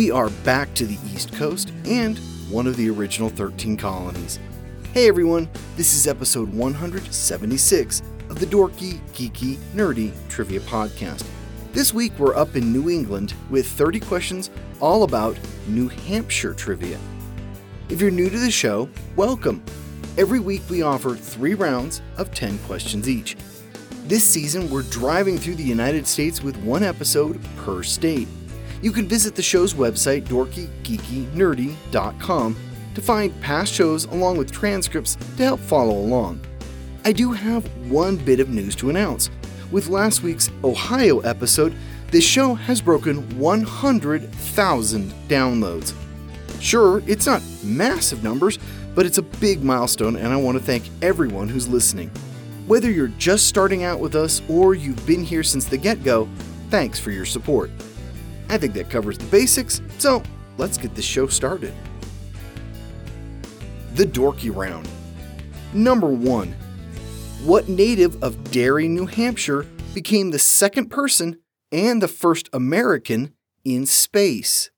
we are back to the East Coast and one of the original 13 colonies. Hey everyone, this is episode 176 of the Dorky, Geeky, Nerdy Trivia Podcast. This week we're up in New England with 30 questions all about New Hampshire trivia. If you're new to the show, welcome. Every week we offer three rounds of 10 questions each. This season we're driving through the United States with one episode per state. You can visit the show's website, dorkygeekynerdy.com, to find past shows along with transcripts to help follow along. I do have one bit of news to announce. With last week's Ohio episode, this show has broken 100,000 downloads. Sure, it's not massive numbers, but it's a big milestone, and I want to thank everyone who's listening. Whether you're just starting out with us or you've been here since the get go, thanks for your support. I think that covers the basics, so let's get the show started. The Dorky Round. Number 1. What native of Derry, New Hampshire became the second person and the first American in space?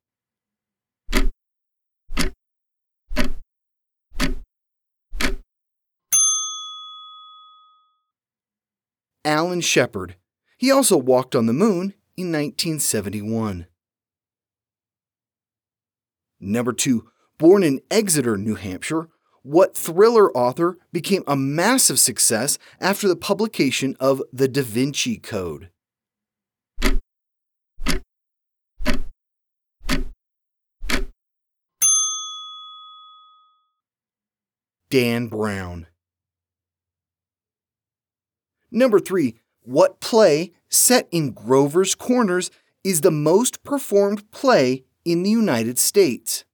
Alan Shepard. He also walked on the moon in 1971. Number 2. Born in Exeter, New Hampshire, what thriller author became a massive success after the publication of The Da Vinci Code? Dan Brown. Number 3. What play set in Grover's Corners is the most performed play in the United States?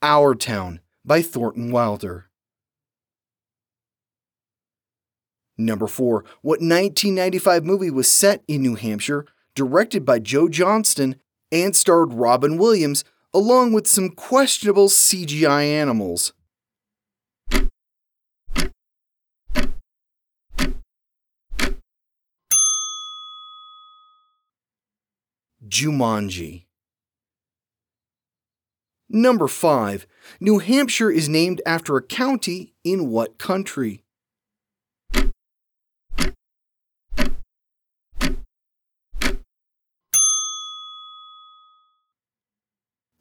Our Town by Thornton Wilder. Number 4. What 1995 movie was set in New Hampshire, directed by Joe Johnston, and starred Robin Williams, along with some questionable CGI animals? Jumanji. Number 5. New Hampshire is named after a county in what country?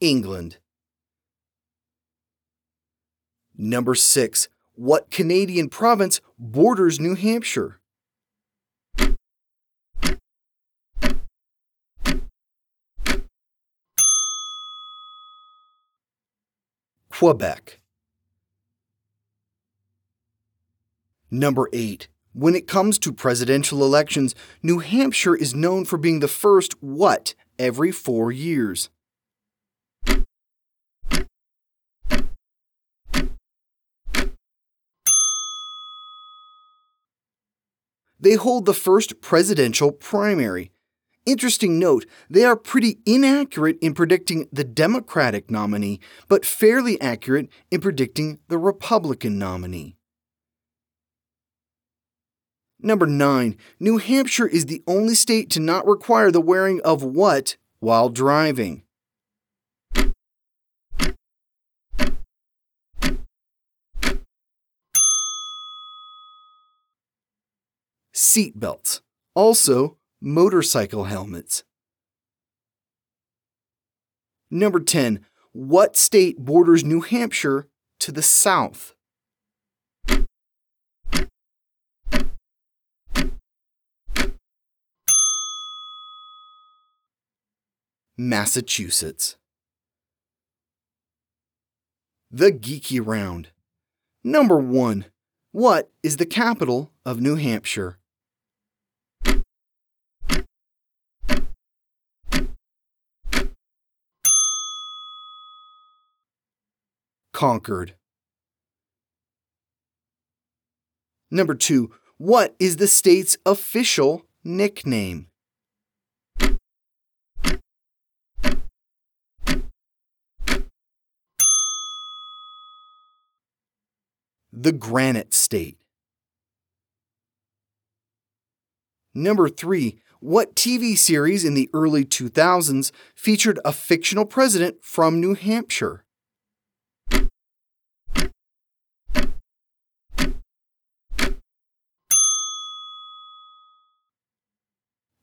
England. Number 6. What Canadian province borders New Hampshire? Quebec. Number 8. When it comes to presidential elections, New Hampshire is known for being the first what every four years? They hold the first presidential primary. Interesting note, they are pretty inaccurate in predicting the Democratic nominee, but fairly accurate in predicting the Republican nominee. Number 9. New Hampshire is the only state to not require the wearing of what while driving? Seat belts. Also, motorcycle helmets. Number 10. What state borders New Hampshire to the south? Massachusetts. The Geeky Round. Number 1. What is the capital of New Hampshire? Concord. Number two, what is the state's official nickname? The Granite State. Number three, what TV series in the early 2000s featured a fictional president from New Hampshire?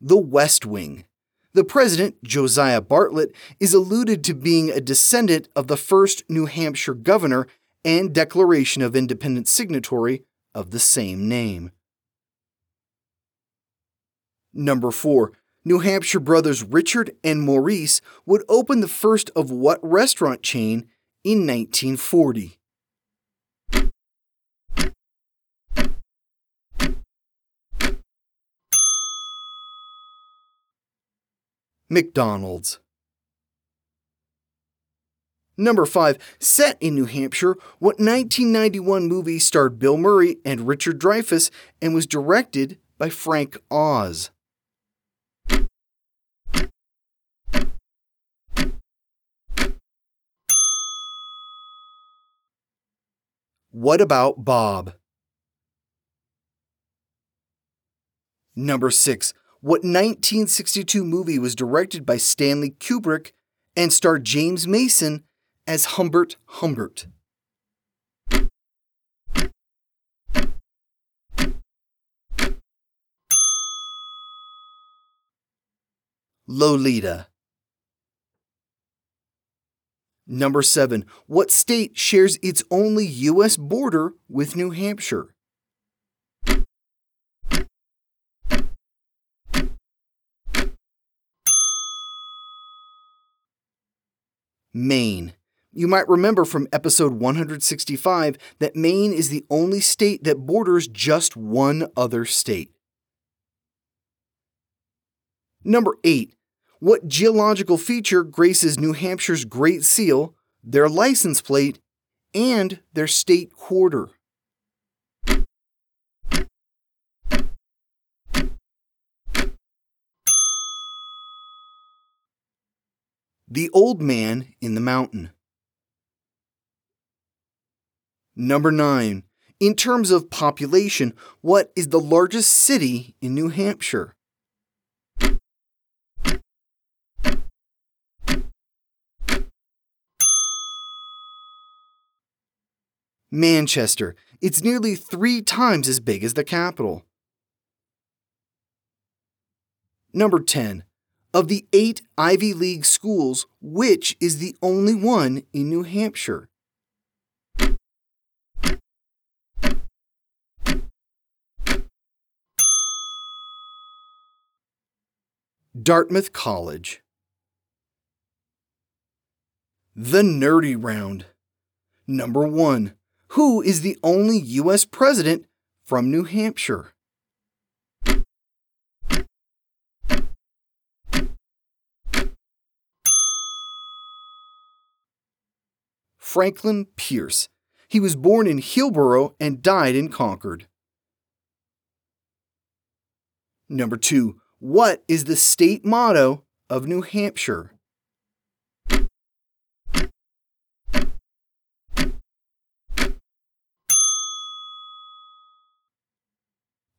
The West Wing. The president, Josiah Bartlet, is alluded to being a descendant of the first New Hampshire governor and Declaration of Independence signatory of the same name. Number 4. New Hampshire brothers Richard and Maurice would open the first of what restaurant chain in 1940? McDonald's. Number 5. Set in New Hampshire, what 1991 movie starred Bill Murray and Richard Dreyfuss and was directed by Frank Oz? What about Bob? Number 6. What 1962 movie was directed by Stanley Kubrick and starred James Mason as Humbert Humbert? Lolita. Number 7. What state shares its only U.S. border with New Hampshire? Maine. You might remember from episode 165 that Maine is the only state that borders just one other state. Number 8. What geological feature graces New Hampshire's Great Seal, their license plate, and their state quarter? The Old Man in the Mountain. Number 9. In terms of population, what is the largest city in New Hampshire? Manchester. It's nearly three times as big as the capital. Number 10. Of the eight Ivy League schools, which is the only one in New Hampshire? Dartmouth College. The Nerdy Round. Number 1. Who is the only U.S. president from New Hampshire? Franklin Pierce. He was born in Hillsborough and died in Concord. Number 2. What is the state motto of New Hampshire?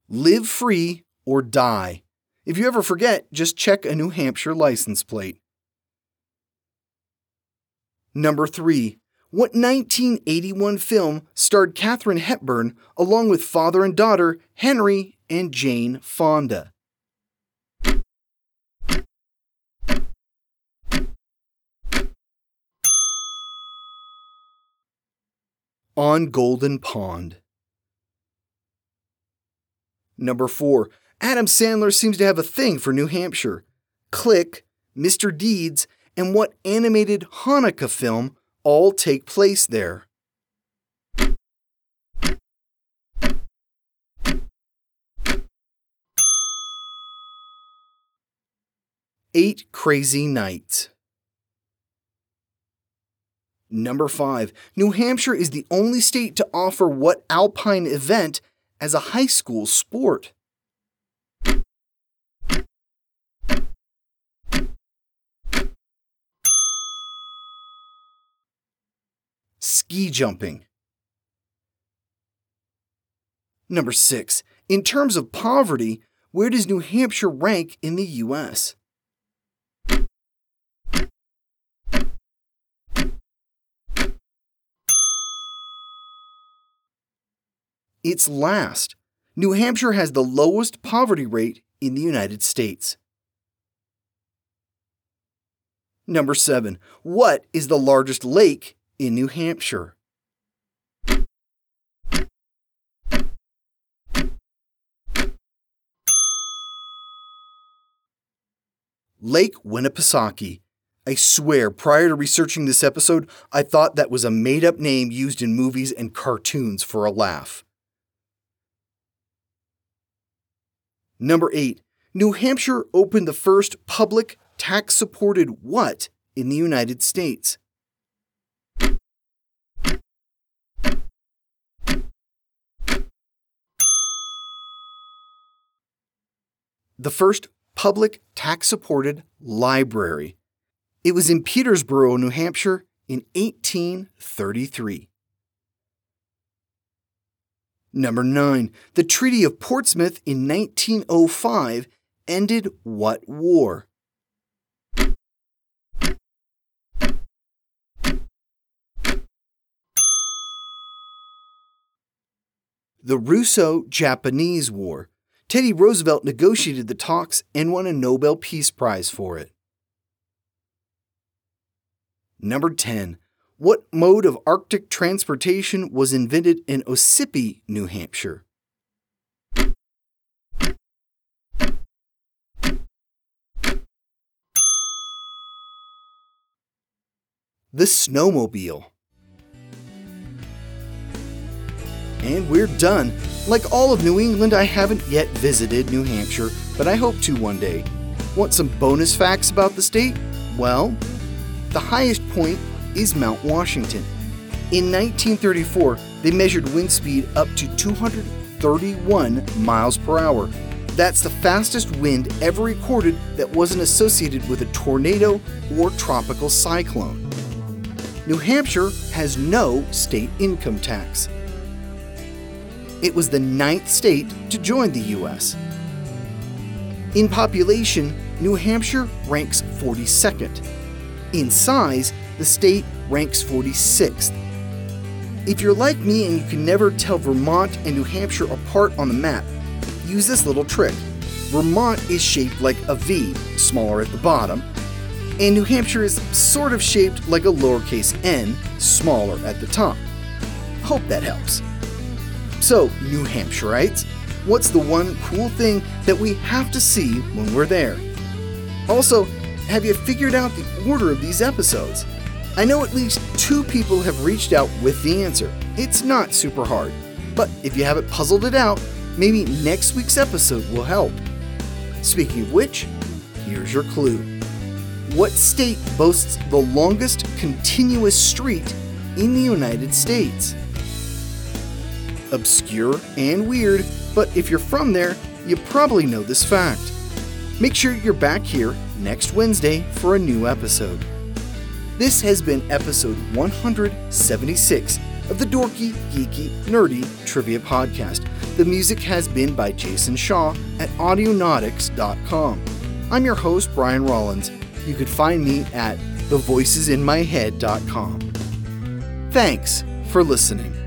Live free or die. If you ever forget, just check a New Hampshire license plate. Number 3. What 1981 film starred Katharine Hepburn along with father and daughter Henry and Jane Fonda? On Golden Pond. Number 4. Adam Sandler seems to have a thing for New Hampshire. Click, Mr. Deeds, and what animated Hanukkah film all take place there. Eight Crazy Nights. Number 5. New Hampshire is the only state to offer what alpine event as a high school sport? Ski jumping. Number six, in terms of poverty, where does New Hampshire rank in the U.S.? It's last. New Hampshire has the lowest poverty rate in the United States. Number 7. What is the largest lake in New Hampshire? Lake Winnipesaukee. I swear, prior to researching this episode, I thought that was a made up name used in movies and cartoons for a laugh. Number 8. New Hampshire opened the first public tax supported what in the United States? The first public tax supported library. It was in Peterborough, New Hampshire in 1833. Number 9. The Treaty of Portsmouth in 1905 ended what war? The Russo Japanese War. Teddy Roosevelt negotiated the talks and won a Nobel Peace Prize for it. Number 10. What mode of Arctic transportation was invented in Ossipee, New Hampshire? The snowmobile. And we're done. Like all of New England, I haven't yet visited New Hampshire, but I hope to one day. Want some bonus facts about the state? Well, the highest point is Mount Washington. In 1934, they measured wind speed up to 231 miles per hour. That's the fastest wind ever recorded that wasn't associated with a tornado or tropical cyclone. New Hampshire has no state income tax. It was the ninth state to join the U.S. In population, New Hampshire ranks 42nd. In size, the state ranks 46th. If you're like me and you can never tell Vermont and New Hampshire apart on the map, use this little trick. Vermont is shaped like a V, smaller at the bottom, and New Hampshire is sort of shaped like a lowercase n, smaller at the top. Hope that helps. So, New Hampshireites, what's the one cool thing that we have to see when we're there? Also, have you figured out the order of these episodes? I know at least two people have reached out with the answer. It's not super hard. But if you haven't puzzled it out, maybe next week's episode will help. Speaking of which, here's your clue. What state boasts the longest continuous street in the United States? Obscure and weird, but if you're from there, you probably know this fact. Make sure you're back here next Wednesday for a new episode. This has been episode 176 of the Dorky, Geeky, Nerdy Trivia Podcast. The music has been by Jason Shaw at Audionautix.com. I'm your host, Brian Rollins. You could find me at thevoicesinmyhead.com. Thanks for listening.